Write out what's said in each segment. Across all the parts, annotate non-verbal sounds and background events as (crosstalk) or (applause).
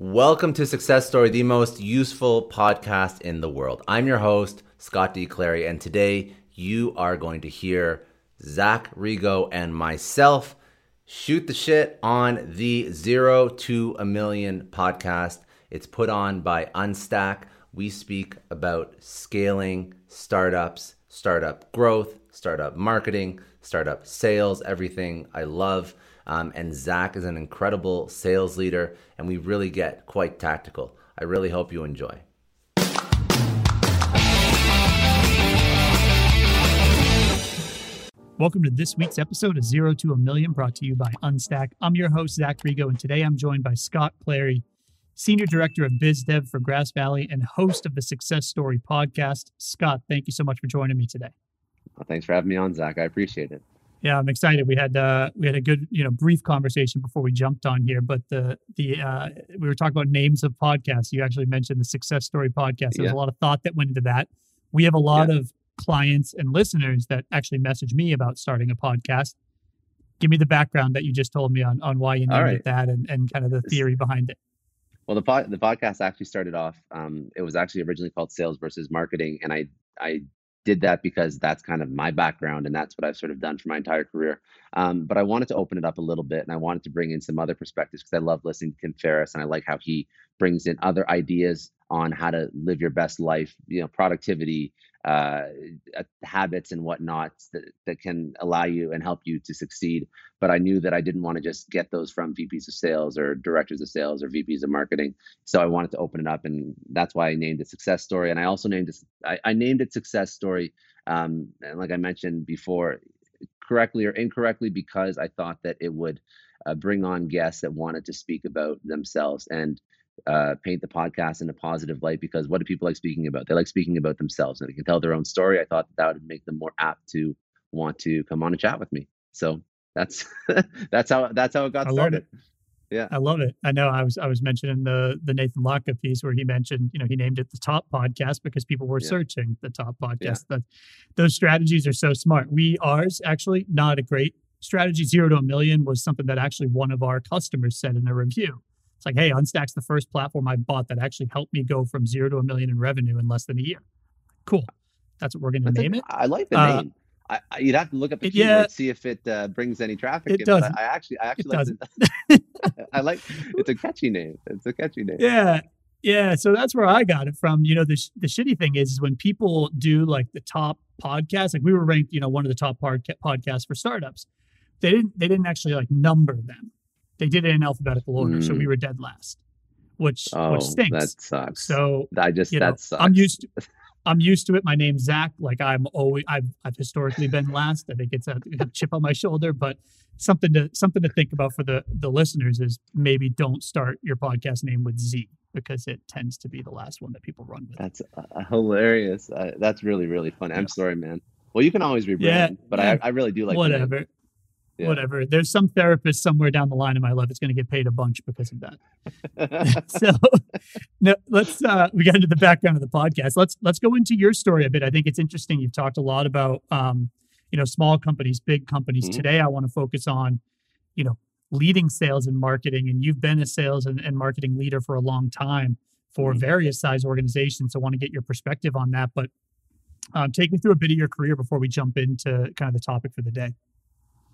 Welcome to Success Story, the most useful podcast in the world. I'm your host, Scott D. Clary, and today you are going to hear Zack Rego and myself shoot the shit on the Zero to a Million podcast. It's put on by Unstack. We speak about scaling startups, startup growth, startup marketing, startup sales, everything I love. Um, and Zack is an incredible sales leader, and we really get quite tactical. I really hope you enjoy. Welcome to this week's episode of Zero to a Million, brought to you by Unstack. I'm your host, Zack Rego, and today I'm joined by Scott Clary, Senior Director of Biz Dev for Grass Valley and host of the Success Story podcast. Scott, thank you so much for joining me today. Well, thanks for having me on, Zach. I appreciate it. Yeah, I'm excited. We had uh, we had a good you know brief conversation before we jumped on here, but the the uh, we were talking about names of podcasts. You actually mentioned the Success Story podcast. There's yeah. a lot of thought that went into that. We have a lot yeah. of clients and listeners that actually message me about starting a podcast. Give me the background that you just told me on on why you named right. it that and, and kind of the theory behind it. Well, the pod, the podcast actually started off. Um, it was actually originally called Sales versus Marketing, and I I did that because that's kind of my background and that's what I've sort of done for my entire career. Um, but I wanted to open it up a little bit and I wanted to bring in some other perspectives because I love listening to Tim Ferriss and I like how he brings in other ideas on how to live your best life, you know, productivity, uh, uh, habits and whatnot that, that can allow you and help you to succeed. But I knew that I didn't want to just get those from VPs of sales or directors of sales or VPs of marketing. So I wanted to open it up, and that's why I named it Success Story. And I also named it I, I named it Success Story. Um, and like I mentioned before, correctly or incorrectly, because I thought that it would uh, bring on guests that wanted to speak about themselves and uh, paint the podcast in a positive light because what do people like speaking about? They like speaking about themselves and they can tell their own story. I thought that, that would make them more apt to want to come on and chat with me. So that's (laughs) that's how that's how it got I started. It. Yeah, I love it. I know I was I was mentioning the the Nathan Latka piece where he mentioned you know he named it the top podcast because people were yeah. searching the top podcast. Yeah. That those strategies are so smart. We ours actually not a great strategy. Zero to a million was something that actually one of our customers said in a review it's like, hey, Unstack's the first platform I bought that actually helped me go from zero to a million in revenue in less than a year. Cool. That's what we're going to name it. I like the uh, name. I, I, you'd have to look up the it, keyword, yeah, see if it uh, brings any traffic. It does. I, actually, I actually like. The, (laughs) (laughs) I like. It's a catchy name. It's a catchy name. Yeah, yeah. So that's where I got it from. You know, the the shitty thing is, is when people do like the top podcasts, like we were ranked, you know, one of the top pod- podcasts for startups. They didn't. They didn't actually like number them. They did it in alphabetical order, mm. so we mm. were dead last, which oh, which stinks. That sucks. So I just that know, sucks. I'm used to I'm used to it. My name's Zack. Like I'm always I've I've historically been last. I think it's a, a chip on my shoulder, but something to something to think about for the the listeners is maybe don't start your podcast name with Z because it tends to be the last one that people run with. That's uh, hilarious. Uh, that's really really funny. I'm sorry, man. Well, you can always rebrand, yeah, but yeah. I, I really do like whatever yeah. whatever. There's some therapist somewhere down the line in my life that's going to get paid a bunch because of that. (laughs) (laughs) so no, let's uh, we got into the background of the podcast. Let's let's go into your story a bit. I think it's interesting. You've talked a lot about um, you know small companies, big companies. Mm-hmm. Today, I want to focus on you know leading sales and marketing, and you've been a sales and, and marketing leader for a long time for mm-hmm. various size organizations. So I want to get your perspective on that, but. Um, take me through a bit of your career before we jump into kind of the topic for the day.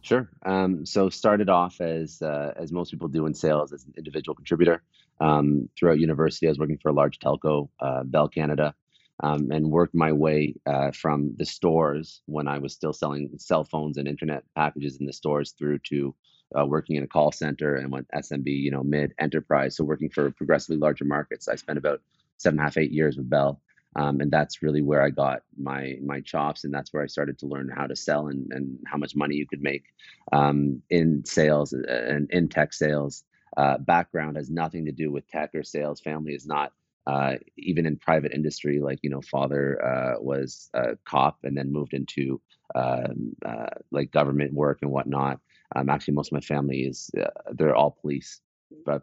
Sure. Um, so started off as uh, as most people do in sales as an individual contributor. Um, throughout university, I was working for a large telco, uh, Bell Canada. um, and worked my way uh, from the stores when I was still selling cell phones and internet packages in the stores through to uh, working in a call center and went SMB, you know, mid enterprise. So working for progressively larger markets. I spent about seven and a half, eight years with Bell. Um, and that's really where I got my my chops, and that's where I started to learn how to sell and, and how much money you could make um, in sales uh, and in tech sales. Uh, background has nothing to do with tech or sales. Family is not uh, even in private industry. Like you know, father uh, was a cop and then moved into um, uh, like government work and whatnot. Um, actually, most of my family is uh, they're all police,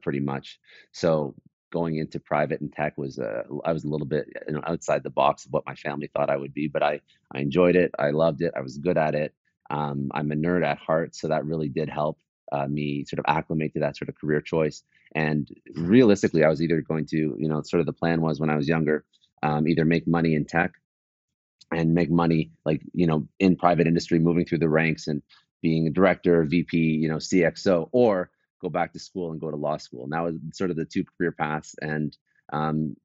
pretty much. So going into private and tech was uh, I was a little bit you know, outside the box of what my family thought I would be, but I I enjoyed it. I loved it. I was good at it. Um, I'm a nerd at heart, so that really did help uh, me sort of acclimate to that sort of career choice. And realistically, I was either going to you know sort of the plan was when I was younger, um, either make money in tech and make money like you know in private industry, moving through the ranks and being a director, VP, you know, CXO, or go back to school and go to law school. And that was sort of the two career paths. And um,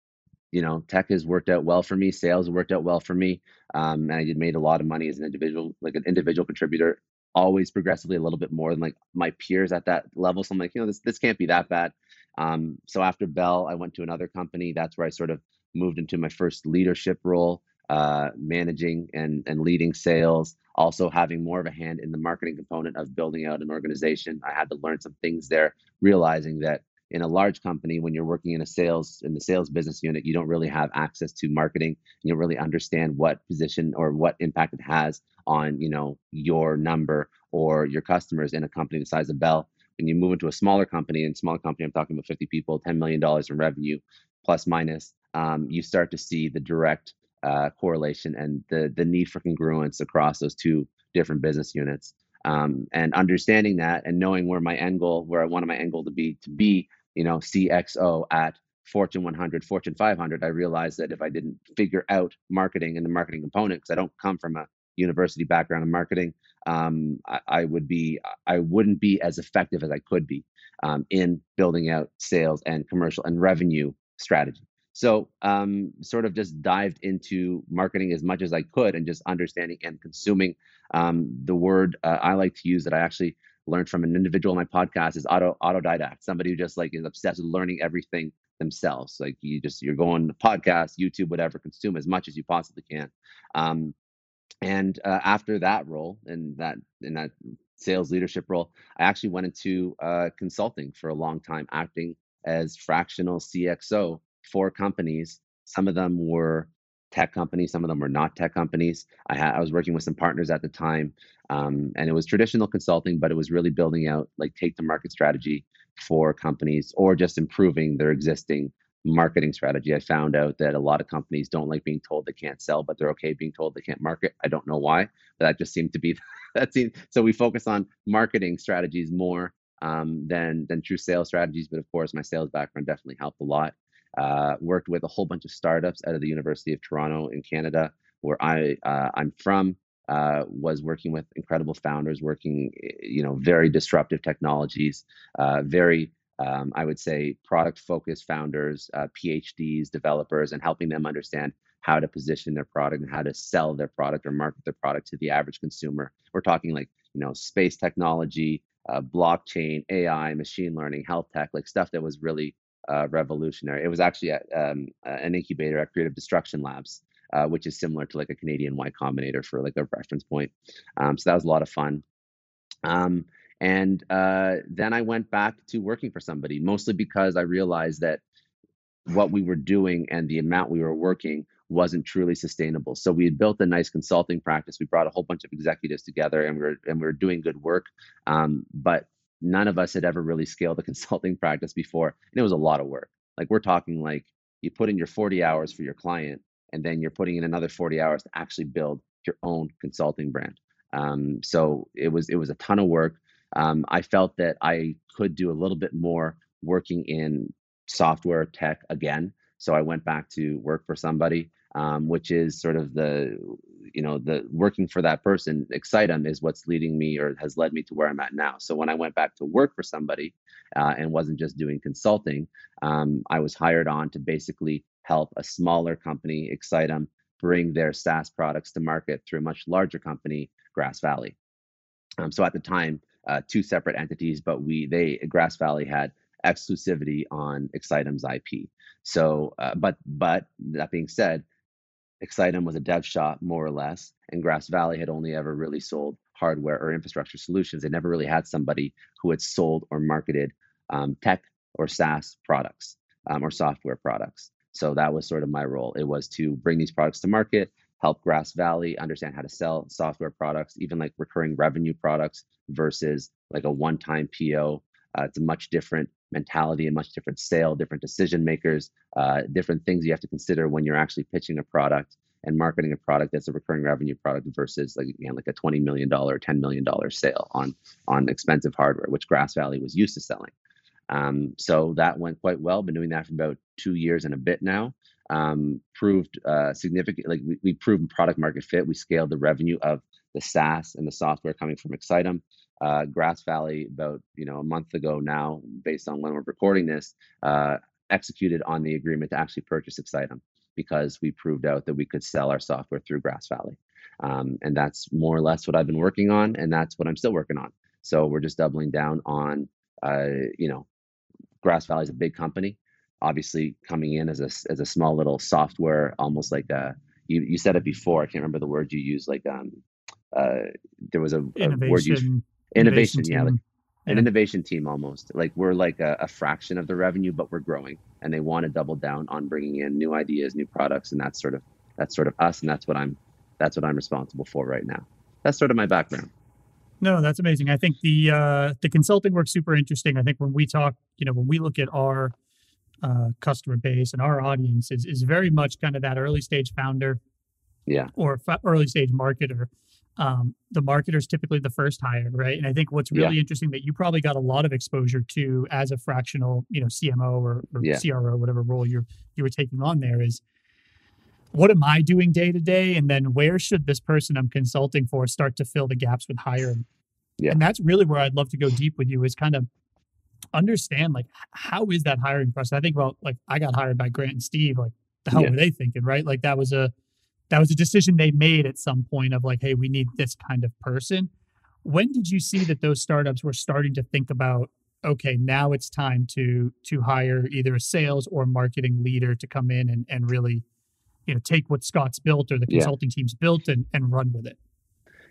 you know, tech has worked out well for me. Sales worked out well for me, um, and I did made a lot of money as an individual, like an individual contributor. Always progressively a little bit more than like my peers at that level. So I'm like, you know, this this can't be that bad. Um, so after Bell, I went to another company. That's where I sort of moved into my first leadership role, uh, managing and and leading sales also having more of a hand in the marketing component of building out an organization. I had to learn some things there, realizing that in a large company, when you're working in a sales in the sales business unit, you don't really have access to marketing. You don't really understand what position or what impact it has on you know your number or your customers in a company the size of Bell. When you move into a smaller company, and smaller company, I'm talking about 50 people, 10 million dollars in revenue, plus minus, um, you start to see the direct uh, correlation and the the need for congruence across those two different business units. Um, and understanding that and knowing where my end goal, where I wanted my end goal to be, to be, you know, CXO at Fortune 100, Fortune 500, I realized that if I didn't figure out marketing and the marketing component, because I don't come from a university background in marketing, um, I, I, would be, I wouldn't be as effective as I could be um, in building out sales and commercial and revenue strategy. So, um, sort of just dived into marketing as much as I could and just understanding and consuming. Um, the word uh, I like to use that I actually learned from an individual in my podcast is auto autodidact. Somebody who just like is obsessed with learning everything themselves. Like you just you're going to podcast, YouTube, whatever, consume as much as you possibly can. Um, and uh, after that role and that in that sales leadership role, I actually went into uh, consulting for a long time, acting as fractional CXO for companies. Some of them were tech companies, some of them were not tech companies. I, had, I was working with some partners at the time, um, and it was traditional consulting, but it was really building out like take to market strategy for companies or just improving their existing marketing strategy. I found out that a lot of companies don't like being told they can't sell, but they're okay being told they can't market. I don't know why, but that just seemed to be (laughs) that seemed so we focus on marketing strategies more um, than than true sales strategies. But of course, my sales background definitely helped a lot. Uh, worked with a whole bunch of startups out of the University of Toronto in Canada, where I uh, I'm from. Uh, was working with incredible founders, working eh, you know very disruptive technologies, uh, very um, I would say product focused founders, uh, PhDs, developers, and helping them understand how to position their product and how to sell their product or market their product to the average consumer. We're talking like you know space technology, uh, blockchain, AI, machine learning, health tech, like stuff that was really uh, revolutionary. It was actually at, um, an incubator at Creative Destruction Labs, uh, which is similar to like a Canadian Y Combinator for like a reference point. Um, so that was a lot of fun. Um, and uh, then I went back to working for somebody, mostly because I realized that what we were doing and the amount we were working wasn't truly sustainable. So we had built a nice consulting practice. We brought a whole bunch of executives together, and we were and we were doing good work. Um, but none of us had ever really scaled a (laughs) consulting practice before and it was a lot of work. Like we're talking like you put in your 40 hours for your client and then you're putting in another 40 hours to actually build your own consulting brand. Um, so it was it was a ton of work. Um, i felt that i could do a little bit more working in software tech again so i went back to work for somebody um, which is sort of the you know the working for that person excitem is what's leading me or has led me to where i'm at now so when i went back to work for somebody uh, and wasn't just doing consulting um, i was hired on to basically help a smaller company, Excitem, bring their SaaS products to market through a much larger company, Grass Valley. Um, so at the time, uh, two separate entities, but we they Grass Valley had exclusivity on Excitem's IP. So, uh, but but that being said, Excitem was a dev shop more or less, and Grass Valley had only ever really sold hardware or infrastructure solutions. They never really had somebody who had sold or marketed um, tech or SaaS products um, or software products. So that was sort of my role. It was to bring these products to market, help Grass Valley understand how to sell software products, even like recurring revenue products versus like a one time PO. Uh, it's a much different mentality, a much different sale, different decision makers, uh, different things you have to consider when you're actually pitching a product and marketing a product that's a recurring revenue product versus like again like a twenty million dollar, ten million dollar sale on on expensive hardware, which Grass Valley was used to selling. Um, so that went quite well. Been doing that for about two years and a bit now. Um, proved uh, significant, like we, we proved product market fit. We scaled the revenue of the SaaS and the software coming from Excitem. Uh, Grass Valley, about you know a month ago now, based on when we're recording this, uh, executed on the agreement to actually purchase Excitem because we proved out that we could sell our software through Grass Valley. Um, and that's more or less what I've been working on, and that's what I'm still working on. So we're just doubling down on, uh, you know, Grass Valley is a big company. Obviously, coming in as a as a small little software, almost like a you you said it before. I can't remember the word you used. Like um, uh, there was a, a word used. Innovation, innovation yeah, like an innovation team almost. Like we're like a, a fraction of the revenue, but we're growing, and they want to double down on bringing in new ideas, new products, and that's sort of that's sort of us, and that's what I'm that's what I'm responsible for right now. That's sort of my background. No, that's amazing. I think the uh, the consulting work super interesting. I think when we talk, you know, when we look at our uh, customer base and our audience is is very much kind of that early stage founder, yeah, or f- early stage marketer. Um, the marketer is typically the first hire, right? And I think what's really yeah. interesting that you probably got a lot of exposure to as a fractional, you know, CMO or, or yeah. CRO, whatever role you you were taking on there is what am I doing day to day? And then where should this person I'm consulting for start to fill the gaps with hiring? Yeah. And that's really where I'd love to go deep with you is kind of understand like how is that hiring process? I think about like I got hired by Grant and Steve, like the hell yeah. were they thinking, right? Like that was a that was a decision they made at some point of like, hey, we need this kind of person. When did you see that those startups were starting to think about okay, now it's time to to hire either a sales or marketing leader to come in and, and really you know take what Scott's built or the consulting yeah. team's built and, and run with it?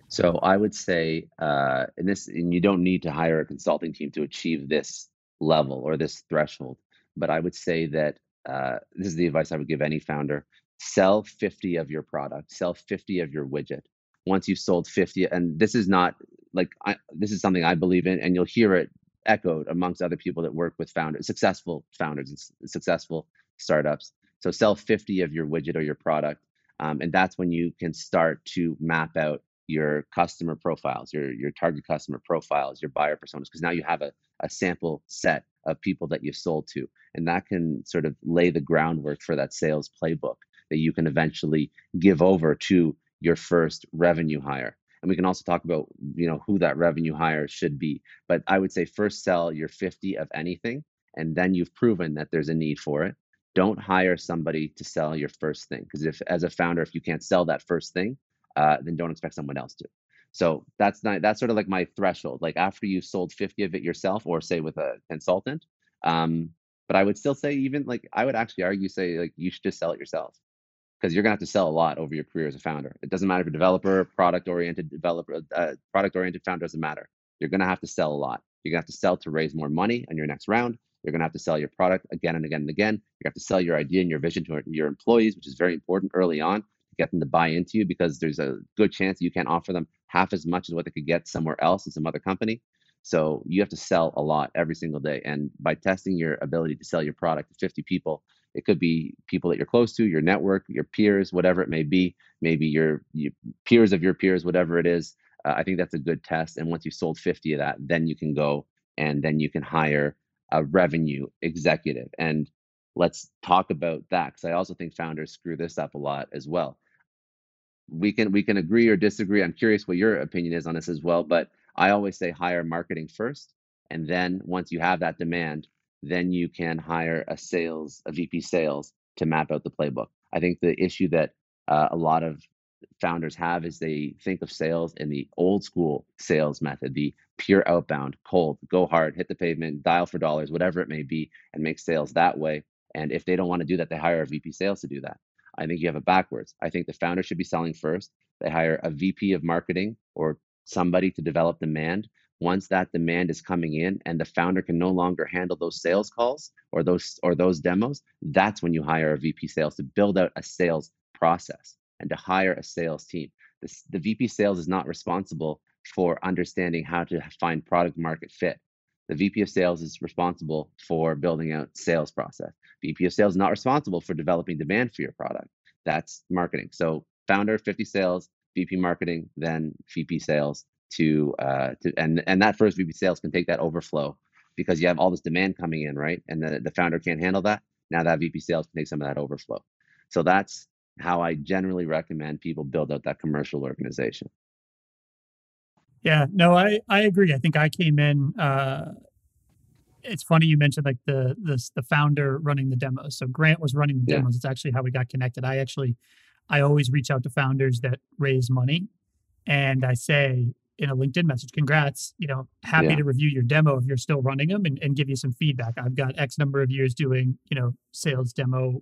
So I would say, uh, and this, and you don't need to hire a consulting team to achieve this level or this threshold, but I would say that uh, this is the advice I would give any founder: sell 50 of your product, sell 50 of your widget. Once you've sold 50, and this is not like I, this is something I believe in, and you'll hear it echoed amongst other people that work with founders, successful founders and successful startups. So sell 50 of your widget or your product. Um, and that's when you can start to map out your customer profiles, your your target customer profiles, your buyer personas, because now you have a, a sample set of people that you've sold to. And that can sort of lay the groundwork for that sales playbook that you can eventually give over to your first revenue hire. And we can also talk about, you know, who that revenue hire should be. But I would say first sell your 50 of anything, and then you've proven that there's a need for it don't hire somebody to sell your first thing because if as a founder if you can't sell that first thing uh, then don't expect someone else to so that's not that's sort of like my threshold like after you've sold 50 of it yourself or say with a consultant um, but i would still say even like i would actually argue say like you should just sell it yourself because you're going to have to sell a lot over your career as a founder it doesn't matter if you're a developer (laughs) product oriented developer uh, product oriented founder doesn't matter you're going to have to sell a lot you're going to have to sell to raise more money on your next round you're going to have to sell your product again and again and again. You have to sell your idea and your vision to your employees, which is very important early on to get them to buy into you because there's a good chance you can't offer them half as much as what they could get somewhere else in some other company. So you have to sell a lot every single day. And by testing your ability to sell your product to 50 people, it could be people that you're close to, your network, your peers, whatever it may be, maybe your, your peers of your peers, whatever it is. Uh, I think that's a good test. And once you've sold 50 of that, then you can go and then you can hire a revenue executive. And let's talk about that because I also think founders screw this up a lot as well. We can we can agree or disagree. I'm curious what your opinion is on this as well. But I always say hire marketing first, and then once you have that demand, then you can hire a sales a VP sales to map out the playbook. I think the issue that uh, a lot of founders have is they think of sales in the old school sales method, the pure outbound, cold, go hard, hit the pavement, dial for dollars, whatever it may be, and make sales that way. And if they don't want to do that, they hire a VP sales to do that. I think you have it backwards. I think the founder should be selling first. They hire a VP of marketing or somebody to develop demand. Once that demand is coming in and the founder can no longer handle those sales calls or those or those demos, that's when you hire a VP sales to build out a sales process and to hire a sales team. The VP sales is not responsible for understanding how to find product market fit. The VP of sales is responsible for building out sales process. VP of sales is not responsible for developing demand for your product. That's marketing. So founder, 50 sales, VP marketing, then VP sales to uh to and and that first VP sales can take that overflow because you have all this demand coming in, right? And the, the founder can't handle that. Now that VP sales can take some of that overflow. So that's how I generally recommend people build out that commercial organization. Yeah, no, I I agree. I think I came in. Uh, it's funny you mentioned like the the the founder running the demos. So Grant was running the demos. Yeah. It's actually how we got connected. I actually I always reach out to founders that raise money, and I say in a LinkedIn message, "Congrats! You know, happy yeah. to review your demo if you're still running them and, and give you some feedback. I've got X number of years doing you know sales demo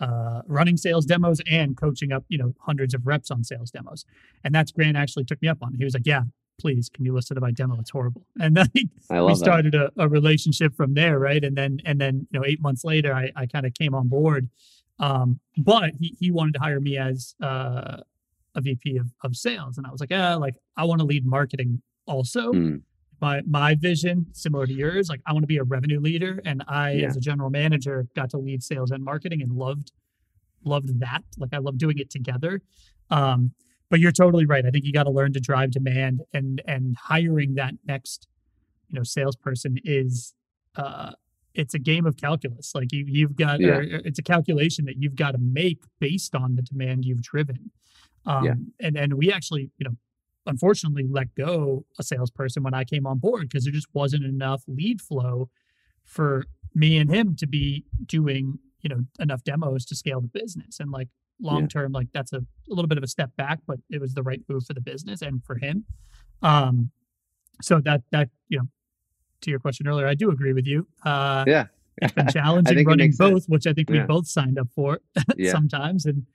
uh, running sales demos and coaching up, you know, hundreds of reps on sales demos. And that's Grant actually took me up on. He was like, yeah, please, can you listen to my demo? It's horrible. (laughs) And then we started a, a, relationship from there. Right. And then, and then, you know, eight months later, I, I kind of came on board. Um, but he, he wanted to hire me as, uh, a VP of, of sales. And I was like, yeah, like I want to lead marketing also. Mm my my vision similar to yours like i want to be a revenue leader and i yeah. as a general manager got to lead sales and marketing and loved loved that like i love doing it together um but you're totally right i think you got to learn to drive demand and and hiring that next you know salesperson is uh it's a game of calculus like you you've got yeah. it's a calculation that you've got to make based on the demand you've driven um yeah. and and we actually you know unfortunately let go a salesperson when I came on board because there just wasn't enough lead flow for me and him to be doing, you know, enough demos to scale the business. And like long term, yeah. like that's a, a, little bit of a step back, but it was the right move for the business and for him. Um, so that that you know, to your question earlier, I do agree with you. Uh, yeah, it's been (laughs) challenging running both, sense. which I think we both signed up for (laughs) yeah. sometimes, and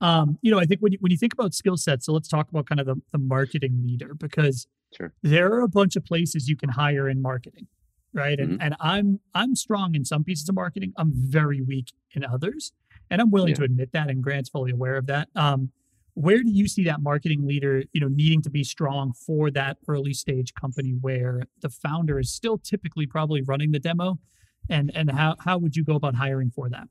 um, you know, I think when you, when you think about skill sets, so let's talk about kind of the, the marketing leader because sure. there are a bunch of places you can hire in marketing, right? And mm-hmm. and I'm I'm strong in some pieces of marketing. I'm very weak in others, and I'm willing yeah. to admit that. And Grant's fully aware of that. Um, where do you see that marketing leader, you know, needing to be strong for that early stage company where the founder is still typically probably running the demo, and and how how would you go about hiring for that?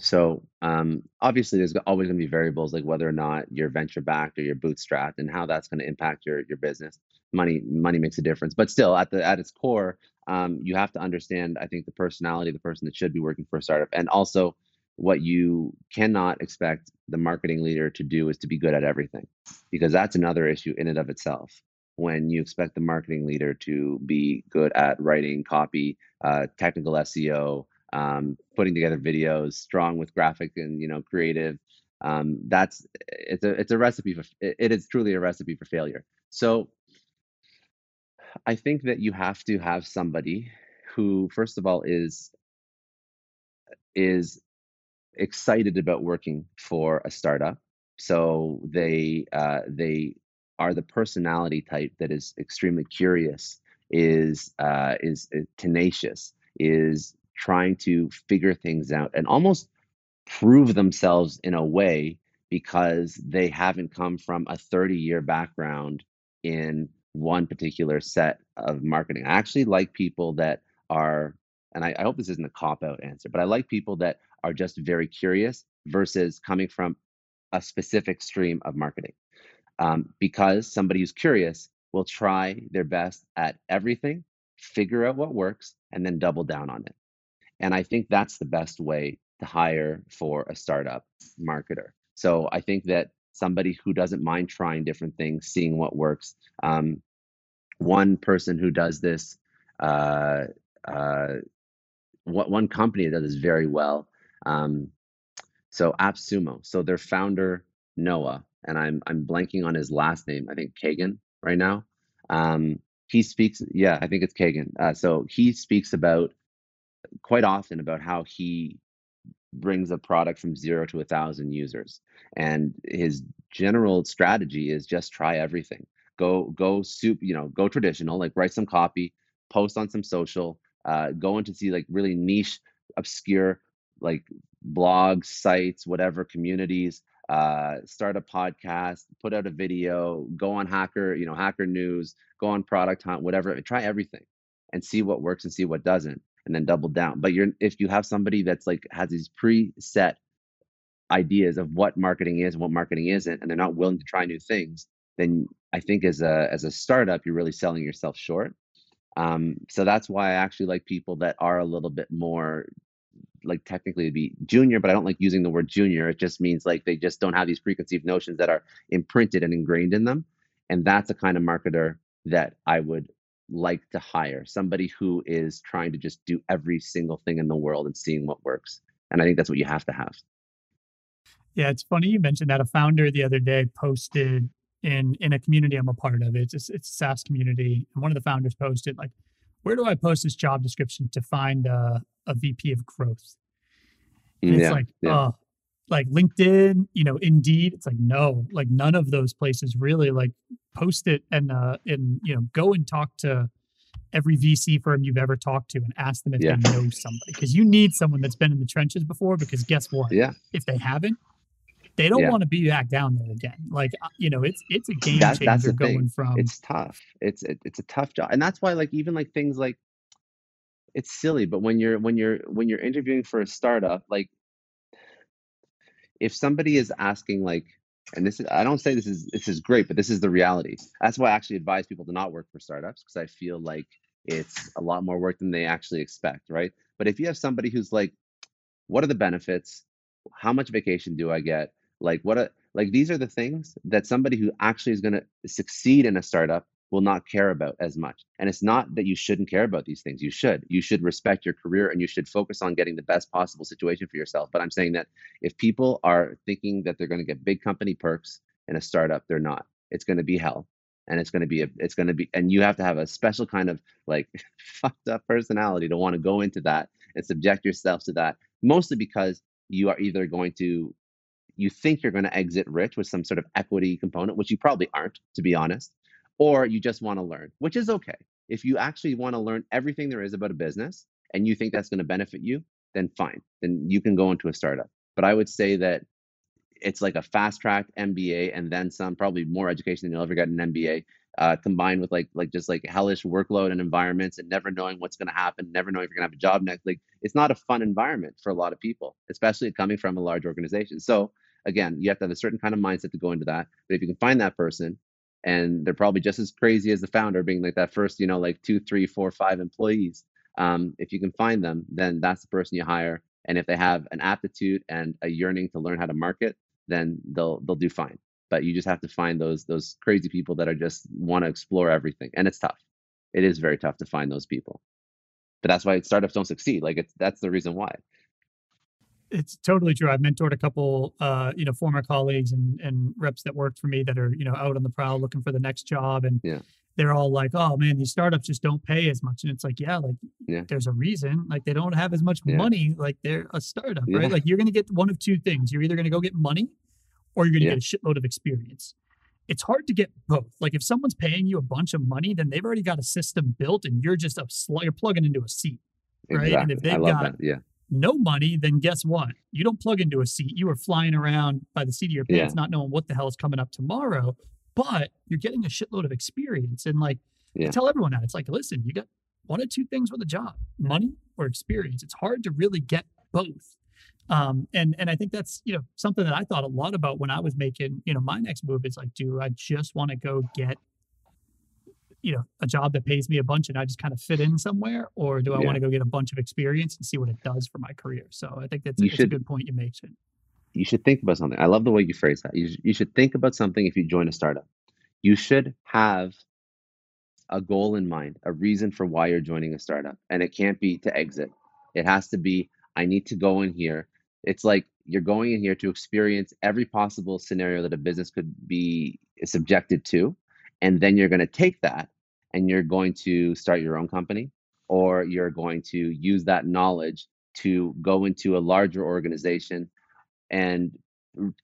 So um, obviously, there's always going to be variables like whether or not you're venture backed or you're bootstrapped, and how that's going to impact your your business. Money money makes a difference, but still, at the at its core, um, you have to understand. I think the personality of the person that should be working for a startup, and also what you cannot expect the marketing leader to do is to be good at everything, because that's another issue in and of itself. When you expect the marketing leader to be good at writing copy, uh, technical SEO, um, putting together videos, strong with graphic and you know creative. Um, that's it's a it's a recipe for it is truly a recipe for failure. So I think that you have to have somebody who, first of all, is is excited about working for a startup. So they uh, they are the personality type that is extremely curious, is uh, is, is tenacious, is trying to figure things out and almost prove themselves in a way because they haven't come from a 30 year background in one particular set of marketing. I actually like people that are, and I, I hope this isn't a cop out answer, but I like people that are just very curious versus coming from a specific stream of marketing. Um, because somebody who's curious will try their best at everything, figure out what works, and then double down on it. And I think that's the best way to hire for a startup marketer. So I think that somebody who doesn't mind trying different things, seeing what works. Um, one person who does this, uh, uh, what one company that does this very well Um, so AppSumo. So their founder Noah, and I'm I'm blanking on his last name. I think Kagan right now. Um, he speaks. Yeah, I think it's Kagan. Uh, so he speaks about quite often about how he brings a product from zero to a thousand users, and his general strategy is just try everything. Go go soup. You know, go traditional. Like write some copy, post on some social, uh, go into see like really niche, obscure like blogs, sites, whatever communities, uh, start a podcast, put out a video, go on Hacker, you know, Hacker News, go on Product Hunt, whatever. Try everything and see what works and see what doesn't, and then double down. But you're if you have somebody that's like has these preset ideas of what marketing is and what marketing isn't, and they're not willing to try new things, then I think as a as a startup, you're really selling yourself short. Um, so that's why I actually like people that are a little bit more like technically to be junior, but I don't like using the word junior. It just means like they just don't have these preconceived notions that are imprinted and ingrained in them. And that's a kind of marketer that I would like to hire somebody who is trying to just do every single thing in the world and seeing what works. And I think that's what you have to have. Yeah, it's funny you mentioned that. A founder the other day posted in in a community I'm a part of. It's a, it's a SaaS community, and one of the founders posted like, "Where do I post this job description to find a, a VP of growth?" And it's like, yeah. oh, like LinkedIn, you know, Indeed. It's like no, like none of those places really like post it and uh and you know go and talk to every VC firm you've ever talked to and ask them if yeah. they know somebody because you need someone that's been in the trenches before. Because guess what? Yeah, if they haven't, they don't yeah. want to be back down there again. Like uh, you know, it's it's a game that, changer going thing. from. It's tough. It's it, it's a tough job, and that's why like even like things like it's silly, but when you're when you're when you're interviewing for a startup, like if somebody is asking like and this is i don't say this is this is great but this is the reality. That's why i actually advise people to not work for startups because i feel like it's a lot more work than they actually expect right? But if you have somebody who's like what are the benefits? How much vacation do i get? Like what a like these are the things that somebody who actually is going to succeed in a startup will not care about as much. And it's not that you shouldn't care about these things. You should. You should respect your career and you should focus on getting the best possible situation for yourself. But I'm saying that if people are thinking that they're going to get big company perks in a startup, they're not. It's going to be hell. And it's going to be a, it's going to be and you have to have a special kind of like (laughs) fucked up personality to want to go into that and subject yourself to that mostly because you are either going to you think you're going to exit rich with some sort of equity component, which you probably aren't, to be honest or you just want to learn, which is okay. If you actually want to learn everything there is about a business and you think that's going to benefit you, then fine. Then you can go into a startup. But I would say that it's like a fast track MBA and then some, probably more education than you'll ever get in an MBA, uh, combined with like like just like hellish workload and environments and never knowing what's going to happen, never knowing if you're going to have a job next. Like it's not a fun environment for a lot of people, especially coming from a large organization. So again, you have to have a certain kind of mindset to go into that. But if you can find that person and they're probably just as crazy as the founder being like that first you know like two three four five employees. Um, if you can find them then that's the person you hire and if they have an aptitude and a yearning to learn how to market then they'll they'll do fine. But you just have to find those those crazy people that are just want to explore everything and it's tough. It is very tough to find those people. But that's why startups don't succeed like it's that's the reason why it's totally true. I've mentored a couple, uh, you know, former colleagues and, and reps that worked for me that are, you know, out on the prowl looking for the next job. And yeah. they're all like, oh man, these startups just don't pay as much. And it's like, yeah, like yeah. there's a reason. Like they don't have as much yeah. money. Like they're a startup, right? Like you're going to get one of two things. You're either going to go get money or you're going to get a shitload of experience. It's hard to get both. Like if someone's paying you a bunch of money, then they've already got a system built and you're just a sl- you're plugging into a seat. Right. Exactly. And if they've got that. yeah no money, then guess what? You don't plug into a seat. You are flying around by the seat of your pants, yeah. not knowing what the hell is coming up tomorrow. But you're getting a shitload of experience. And like, yeah. Tell everyone that it's like, listen, you got one or two things with a job, money or experience. It's hard to really get both. Um, and and I think that's you know something that I thought a lot about when I was making you know my next move. Is like, do I just want to go get you know a job that pays me a bunch and I just kind of fit in somewhere, or do I yeah. want to go get a bunch of experience and see what it does for my career? So I think that's, that's should, a good point you make. You should think about something. I love the way you phrase that. You, you should think about something if you join a startup. You should have a goal in mind, a reason for why you're joining a startup, and it can't be to exit. It has to be I need to go in here It's like you're going in here to experience every possible scenario that a business could be subjected to. And then you're going to take that and you're going to start your own company or you're going to use that knowledge to go into a larger organization and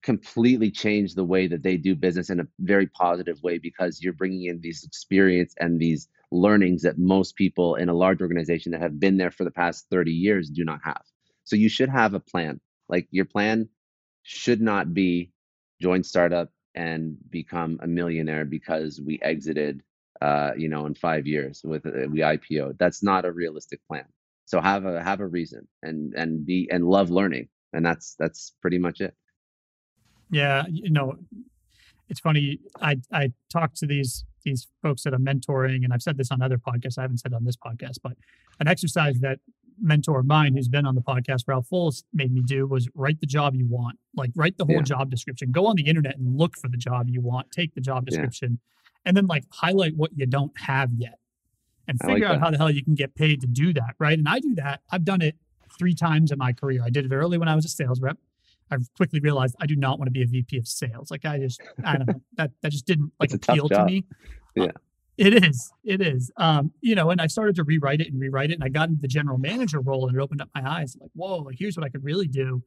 completely change the way that they do business in a very positive way because you're bringing in these experience and these learnings that most people in a large organization that have been there for the past 30 years do not have. So you should have a plan. Like your plan should not be join startup and become a millionaire because we exited uh, you know in 5 years with uh, we IPO. That's not a realistic plan. So have a have a reason and and be and love learning and that's that's pretty much it. Yeah, you know, it's funny. I I talk to these these folks that I'm mentoring, and I've said this on other podcasts. I haven't said on this podcast, but an exercise that mentor of mine who's been on the podcast, Ralph Fulls, made me do was write the job you want. Like write the whole yeah. job description. Go on the internet and look for the job you want. Take the job description, yeah. and then like highlight what you don't have yet, and figure like out how the hell you can get paid to do that. Right? And I do that. I've done it three times in my career. I did it early when I was a sales rep. I've quickly realized I do not want to be a VP of sales. Like I just, I don't know, that that just didn't like appeal to me. Yeah. Uh, it is. It is. Um, you know, and I started to rewrite it and rewrite it, and I got into the general manager role, and it opened up my eyes. Like, whoa, like here's what I could really do.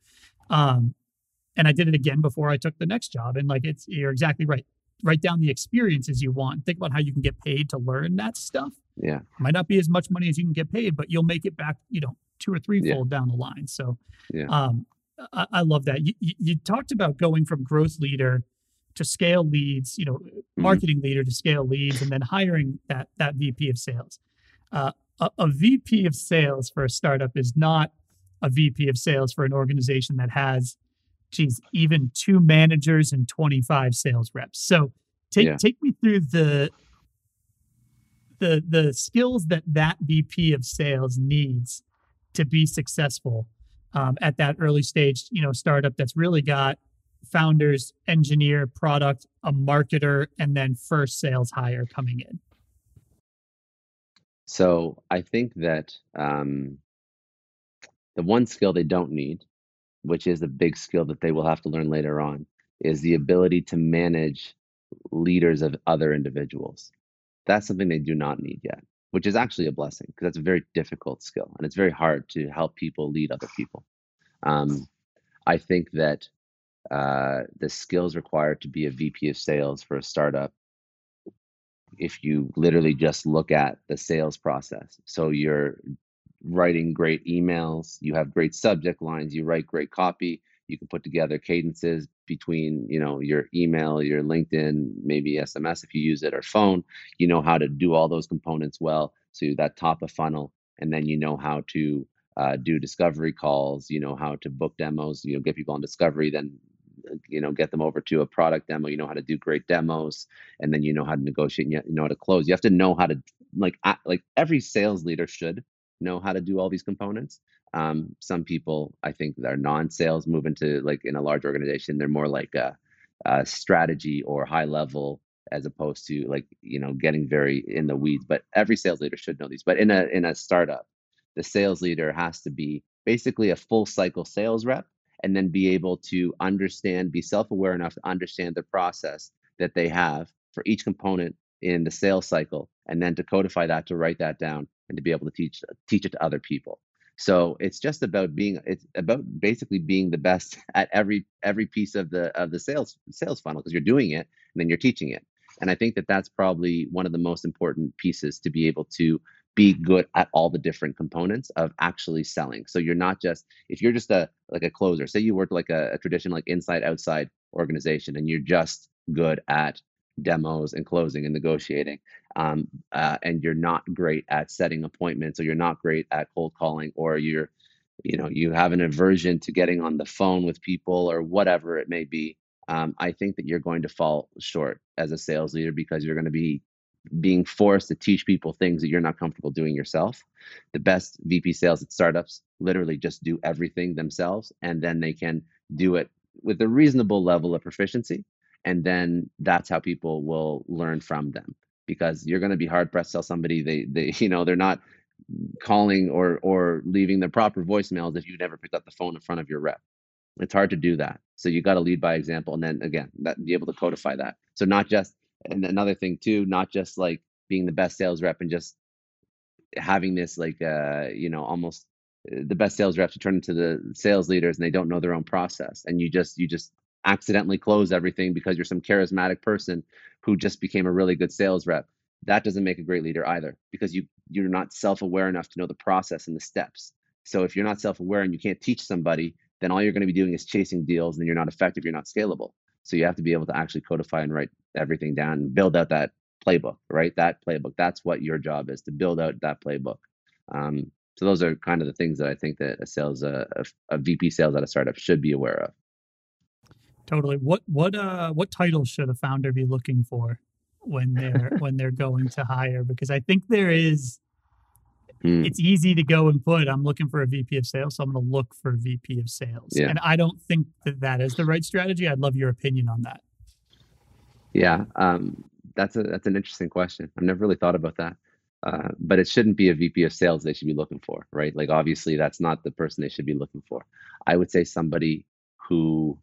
Um, and I did it again before I took the next job. And like, it's you're exactly right. Write down the experiences you want. Think about how you can get paid to learn that stuff. Yeah, might not be as much money as you can get paid, but you'll make it back. You know, two or three fold yeah. down the line. So, yeah. um, I, I love that. You, you, you, talked about going from growth leader to scale leads, you know, mm-hmm. marketing leader to scale leads, and then hiring that that VP of sales. Uh, a, a VP of sales for a startup is not a VP of sales for an organization that has, geez, even two managers and 25 sales reps. So take yeah. take me through the the the skills that that VP of sales needs to be successful um, at that early stage, you know, startup that's really got founders, engineer, product, a marketer, and then first sales hire coming in? So I think that um, the one skill they don't need, which is a big skill that they will have to learn later on, is the ability to manage leaders of other individuals. That's something they do not need yet which is actually a blessing because that's a very difficult skill and it's very hard to help people lead other people. Um, I think that uh, the skills required to be a VP of sales for a startup, if you literally just look at the sales process, so you're writing great emails, you have great subject lines, you write great copy, you can put together cadences between you know your email your linkedin maybe sms if you use it or phone. You know how to do all those components well so that top of funnel and then you know how to uh, do discovery calls you know how to book demos you know get people on discovery then you know get them over to a product demo you know how to do great demos and then you know how to negotiate and you know how to close you have to know how to like like every sales leader should know how to do all these components um, some people, I think, are non-sales move into like in a large organization. They're more like a, a strategy or high level as opposed to like you know getting very in the weeds. But every sales leader should know these. But in a in a startup, the sales leader has to be basically a full cycle sales rep and then be able to understand, be self-aware enough to understand the process that they have for each component in the sales cycle, and then to codify that, to write that down, and to be able to teach teach it to other people. So it's just about being it's about basically being the best (laughs) at every every piece of the of the sales sales funnel because you're doing it and then you're teaching it. And I think that that's probably one of the most important pieces to be able to be good at all the different components of actually selling. So you're not just if you're just a like a closer. Say you work like a, a traditional like inside outside organization and you're just good at demos and closing and negotiating um, uh, and you're not great at setting appointments or you're not great at cold calling or you're you know you have an aversion to getting on the phone with people or whatever it may be um, i think that you're going to fall short as a sales leader because you're going to be being forced to teach people things that you're not comfortable doing yourself the best vp sales at startups literally just do everything themselves and then they can do it with a reasonable level of proficiency and then that's how people will learn from them because you're going to be hard pressed to tell somebody they they (laughs) you know they're not calling or or leaving the proper voicemails if you never picked up the phone in front of your rep It's hard to do that. So you got to lead by example, and then again, that be able to codify that. So not just and another thing too, not just like being the best sales rep and just having this like uh you know almost uh, the best sales reps turn into the sales leaders and they don't know their own process. And you just you just accidentally close everything because you're some charismatic person who just became a really good sales rep. That doesn't make a great leader either because you you're not self-aware enough to know the process and the steps. So if you're not self-aware and you can't teach somebody then all you're going to be doing is chasing deals and you're not effective you're not scalable so you have to be able to actually codify and write everything down and build out that playbook right that playbook that's what your job is to build out that playbook um, so those are kind of the things that i think that a sales uh, a, a vp sales at a startup should be aware of Totally. What what uh what titles should a founder be looking for when they're when they're going to hire? Because I think there is Mm, it's easy to go and put I'm looking for a VP of sales, so I'm going to look for a VP of sales. Yeah. And I don't think that that is the right strategy. I'd love your opinion on that. yeah um, that's a that's an interesting question i've never really thought about that uh, but it shouldn't be a vp of sales they should be looking for right like obviously that's not the person they should be looking for i would say somebody who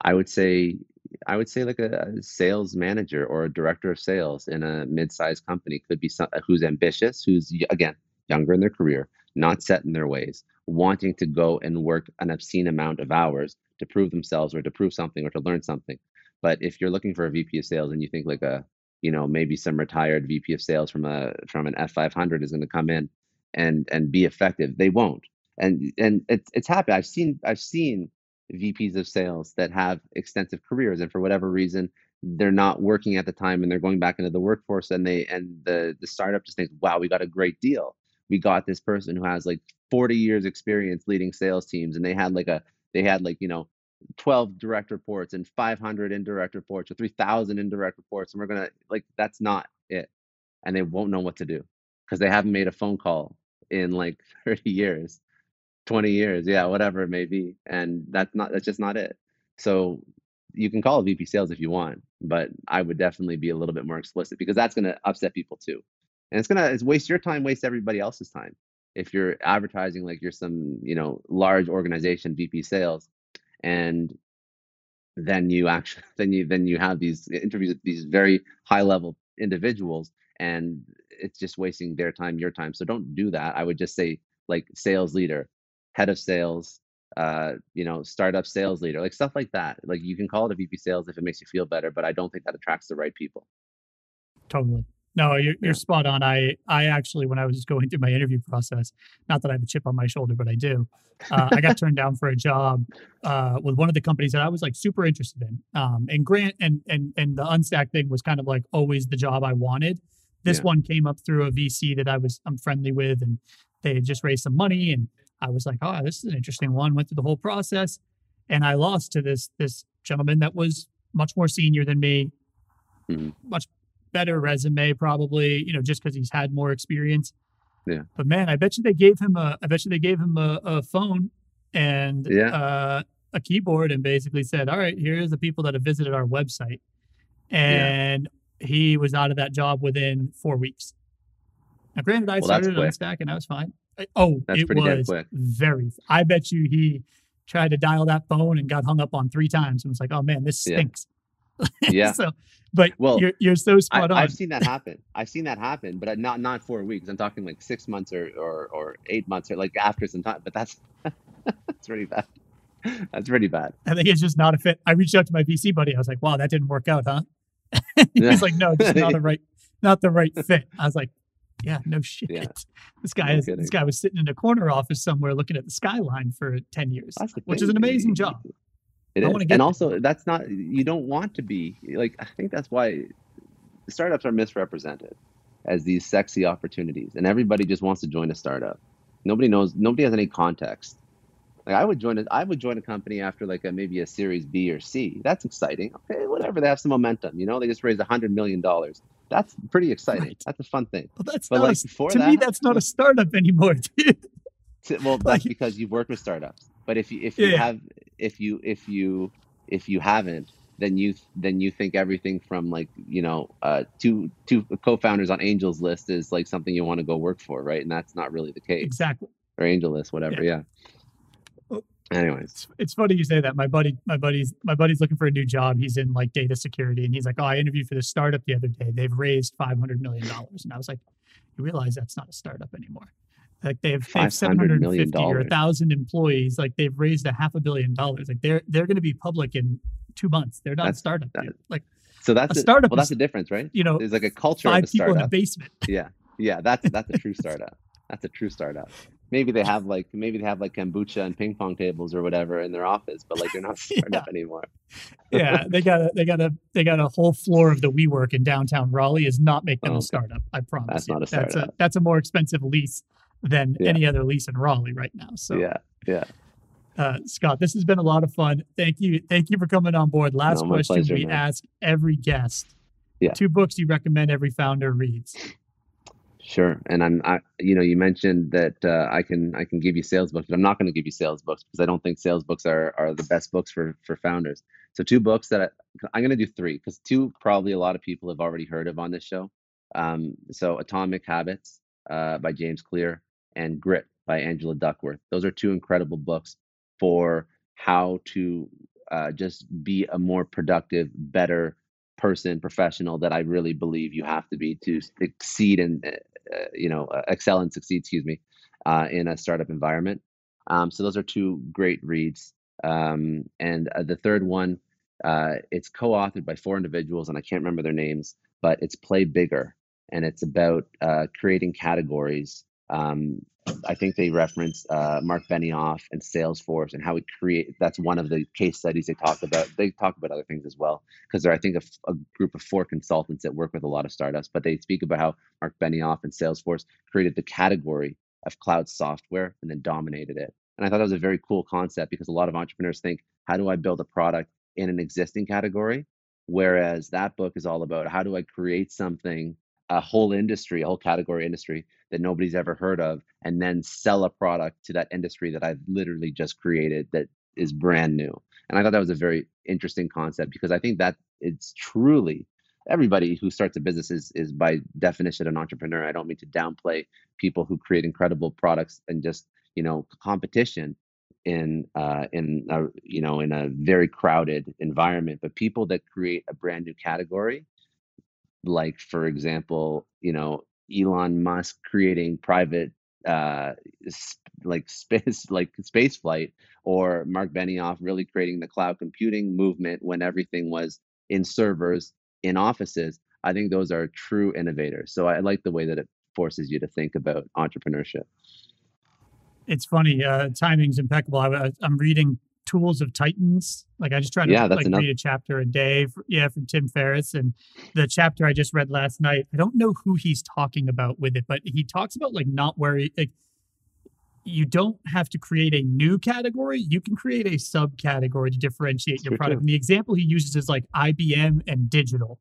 I would say I would say like a, a sales manager or a director of sales in a mid-sized company could be some, who's ambitious, who's again younger in their career, not set in their ways, wanting to go and work an obscene amount of hours to prove themselves or to prove something or to learn something. But if you're looking for a VP of sales and you think like a you know maybe some retired VP of sales from a from an F500 is going to come in and and be effective, they won't. And and it's it's happened. I've seen I've seen VPs of sales that have extensive careers and for whatever reason they're not working at the time and they're going back into the workforce and they and the the startup just thinks wow we got a great deal. We got this person who has like 40 years experience leading sales teams and they had like a they had like you know 12 direct reports and 500 indirect reports or 3000 indirect reports and we're gonna like that's not it. And they won't know what to do because they haven't made a phone call in like (laughs) 30 years 20 years yeah whatever it may be and that's not that's just not it. So you can call it vp sales if you want but i would definitely be a little bit more explicit because that's going to upset people too. And it's going to waste your time waste everybody else's time. If you're advertising like you're some you know large organization vp sales and then you actually (laughs) then you then you have these interviews with these very high level individuals and it's just wasting their time your time. So don't do that. I would just say like sales leader head of sales uh you know startup sales leader like stuff like that like you can call it a vp sales if it makes you feel better but i don't think that attracts the right people Totally. No, you're, you're spot on. I, I actually, when I was going through my interview process, not that I have a chip on my shoulder, but I do. Uh, I got turned down for a job uh, with one of the companies that I was like super interested in. Um, and Grant and and and the Unstack thing was kind of like always the job I wanted. This Yeah. one came up through a VC that I was I'm friendly with, and they had just raised some money, and I was like, oh, this is an interesting one. Went through the whole process, and I lost to this this gentleman that was much more senior than me, Mhm. much better resume probably you know just because he's had more experience Yeah. but man i bet you they gave him a i bet you they gave him a, a phone and Yeah. uh, a keyboard and basically said all right here's the people that have visited our website and he was out of that job within four weeks now granted i Well, started Unstack and i was fine oh That's it pretty was quick. very i bet you he tried to dial that phone and got hung up on three times and was like oh man this stinks (laughs) yeah so but Well, you're, you're so I, spot on I've seen that happen. I've seen that happen, but uh, not not four weeks. I'm talking like six months or or, or eight months or like after some time. But that's (laughs) that's pretty bad. That's pretty bad. I think it's just not a fit. I reached out to my VC buddy. I was like, "Wow, that didn't work out, huh?" (laughs) Yeah. He's like, "No, just not a right, not the right fit." I was like, "Yeah, no shit." Yeah. (laughs) This guy No is kidding. this guy was sitting in a corner office somewhere looking at the skyline for ten years, That's the which is an amazing job. It I is. and there. also that's not you don't want to be like I think that's why startups are misrepresented as these sexy opportunities and everybody just wants to join a startup. Nobody knows nobody has any context. Like I would join a I would join a company after like a maybe a series B or C. That's exciting. Okay, whatever. They have some momentum, you know, they just raised a hundred million dollars. That's pretty exciting. Right. That's a fun thing. Well, that's But not like a, before to that me, that's not a startup anymore, (laughs) dude. T- Well, (laughs) that's because you've worked with startups. But if you if you Yeah. have if you if you if you haven't, then you then you think everything from like you know uh, two two co-founders on Angels list is like something you want to go work for, right? And that's not really the case. Exactly. Or Angel list, whatever. Yeah. Anyways. It's, it's, funny you say that. My buddy my buddy's my buddy's looking for a new job. He's in like data security and he's like oh i interviewed for this startup the other day. They've raised 500 million dollars. And i was like you realize that's not a startup anymore. Like they have, they have 750 or a thousand employees. Like they've raised a half a billion dollars. Like they're they're going to be public in two months. They're not that's, a startup that, like so that's a, startup well that's the difference right? you know there's like a culture five of a startup. in a basement. Yeah. Yeah that's that's a true (laughs) startup. That's a true startup maybe they (laughs) have like maybe they have like kombucha and ping pong tables or whatever in their office, but like they're not (laughs) starting yeah. anymore. yeah, they (laughs) got a they got a they got a whole floor of the WeWork in downtown Raleigh is not them oh, a startup. I promise. That's you. not a startup. That's a that's a more expensive lease than yeah. any other lease in Raleigh right now. So yeah, yeah. Uh, Scott, this has been a lot of fun. Thank you, thank you for coming on board. Last no, question pleasure, we man. ask every guest: yeah. two books you recommend every founder reads. Sure, and I'm, I, you know, you mentioned that uh, I can, I can give you sales books, but I'm not going to give you sales books because I don't think sales books are are the best books for for founders. So two books that I, I'm going to do three because two probably a lot of people have already heard of on this show. Um, so Atomic Habits uh, by James Clear and Grit by Angela Duckworth. Those are two incredible books for how to uh, just be a more productive, better person, professional that I really believe you have to be to succeed and you know uh, excel and succeed. Excuse me, uh, in a startup environment. Um, so those are two great reads. Um, and uh, the third one, it's co-authored by four individuals, and I can't remember their names, but it's Play Bigger, and it's about creating categories um, I think they reference uh, Mark Benioff and Salesforce and how we create. That's one of the case studies they talk about. They talk about other things as well because they're I think a, a, group of four consultants that work with a lot of startups. But they speak about how Mark Benioff and Salesforce created the category of cloud software and then dominated it. And I thought that was a very cool concept because a lot of entrepreneurs think, how do I build a product in an existing category? Whereas that book is all about how do I create something a whole industry, a whole category industry that nobody's ever heard of, and then sell a product to that industry that I've literally just created that is brand new. And I thought that was a very interesting concept because I think that it's truly everybody who starts a business is, is by definition an entrepreneur. I don't mean to downplay people who create incredible products and just you know competition in uh, in a, you know in a very crowded environment, but people that create a brand new category like for example you know elon musk creating private uh like space (laughs) like space flight or mark benioff really creating the cloud computing movement when everything was in servers in offices i think those are true innovators. So i like the way that it forces you to think about entrepreneurship. It's funny uh timing's impeccable. I, i'm reading Tools of Titans. Like I just try to yeah, like enough. read a chapter a day. For, yeah, from Tim Ferriss, and the chapter I just read last night. I don't know who he's talking about with it, but he talks about like not worry. Like you don't have to create a new category. You can create a subcategory to differentiate your product. And the example he uses is like IBM and digital.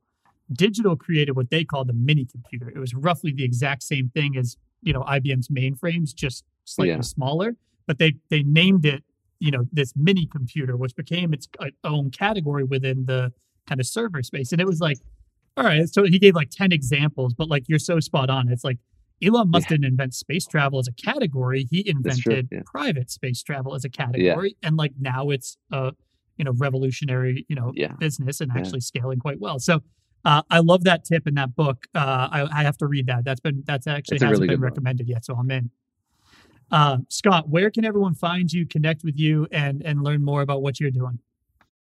Digital created what they call the mini computer. It was roughly the exact same thing as you know IBM's mainframes, just slightly yeah. smaller. But they they named it you know this mini computer which became its uh, own category within the kind of server space and it was like all right so he gave like 10 examples but like you're so spot on it's like elon musk yeah. didn't invent space travel as a category he invented yeah. private space travel as a category yeah. and like now it's a you know revolutionary you know business and actually scaling quite well so uh, I love that tip in that book. Uh, I, I, have to read that. That's been that's actually hasn't really been recommended book. yet, so I'm in. Uh, Scott, where can everyone find you, connect with you, and and learn more about what you're doing?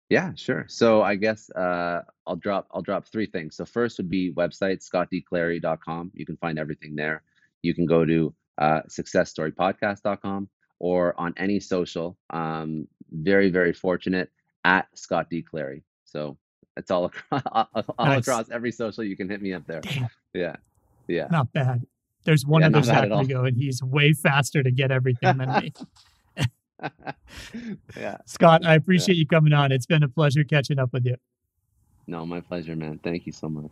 Yeah, sure. So I guess uh, I'll drop I'll drop three things. So first would be website scottdclary.com. You can find everything there. You can go to uh, successstorypodcast.com or on any social. Um, very very fortunate at Scott D Clary. So it's all across (laughs) all nice. across every social. You can hit me up there. Damn. Yeah, yeah. Not bad. There's one yeah, other Zack Rego, and he's way faster to get everything than me. (laughs) yeah. Scott, I appreciate yeah. you coming on. It's been a pleasure catching up with you. No, my pleasure, man. Thank you so much.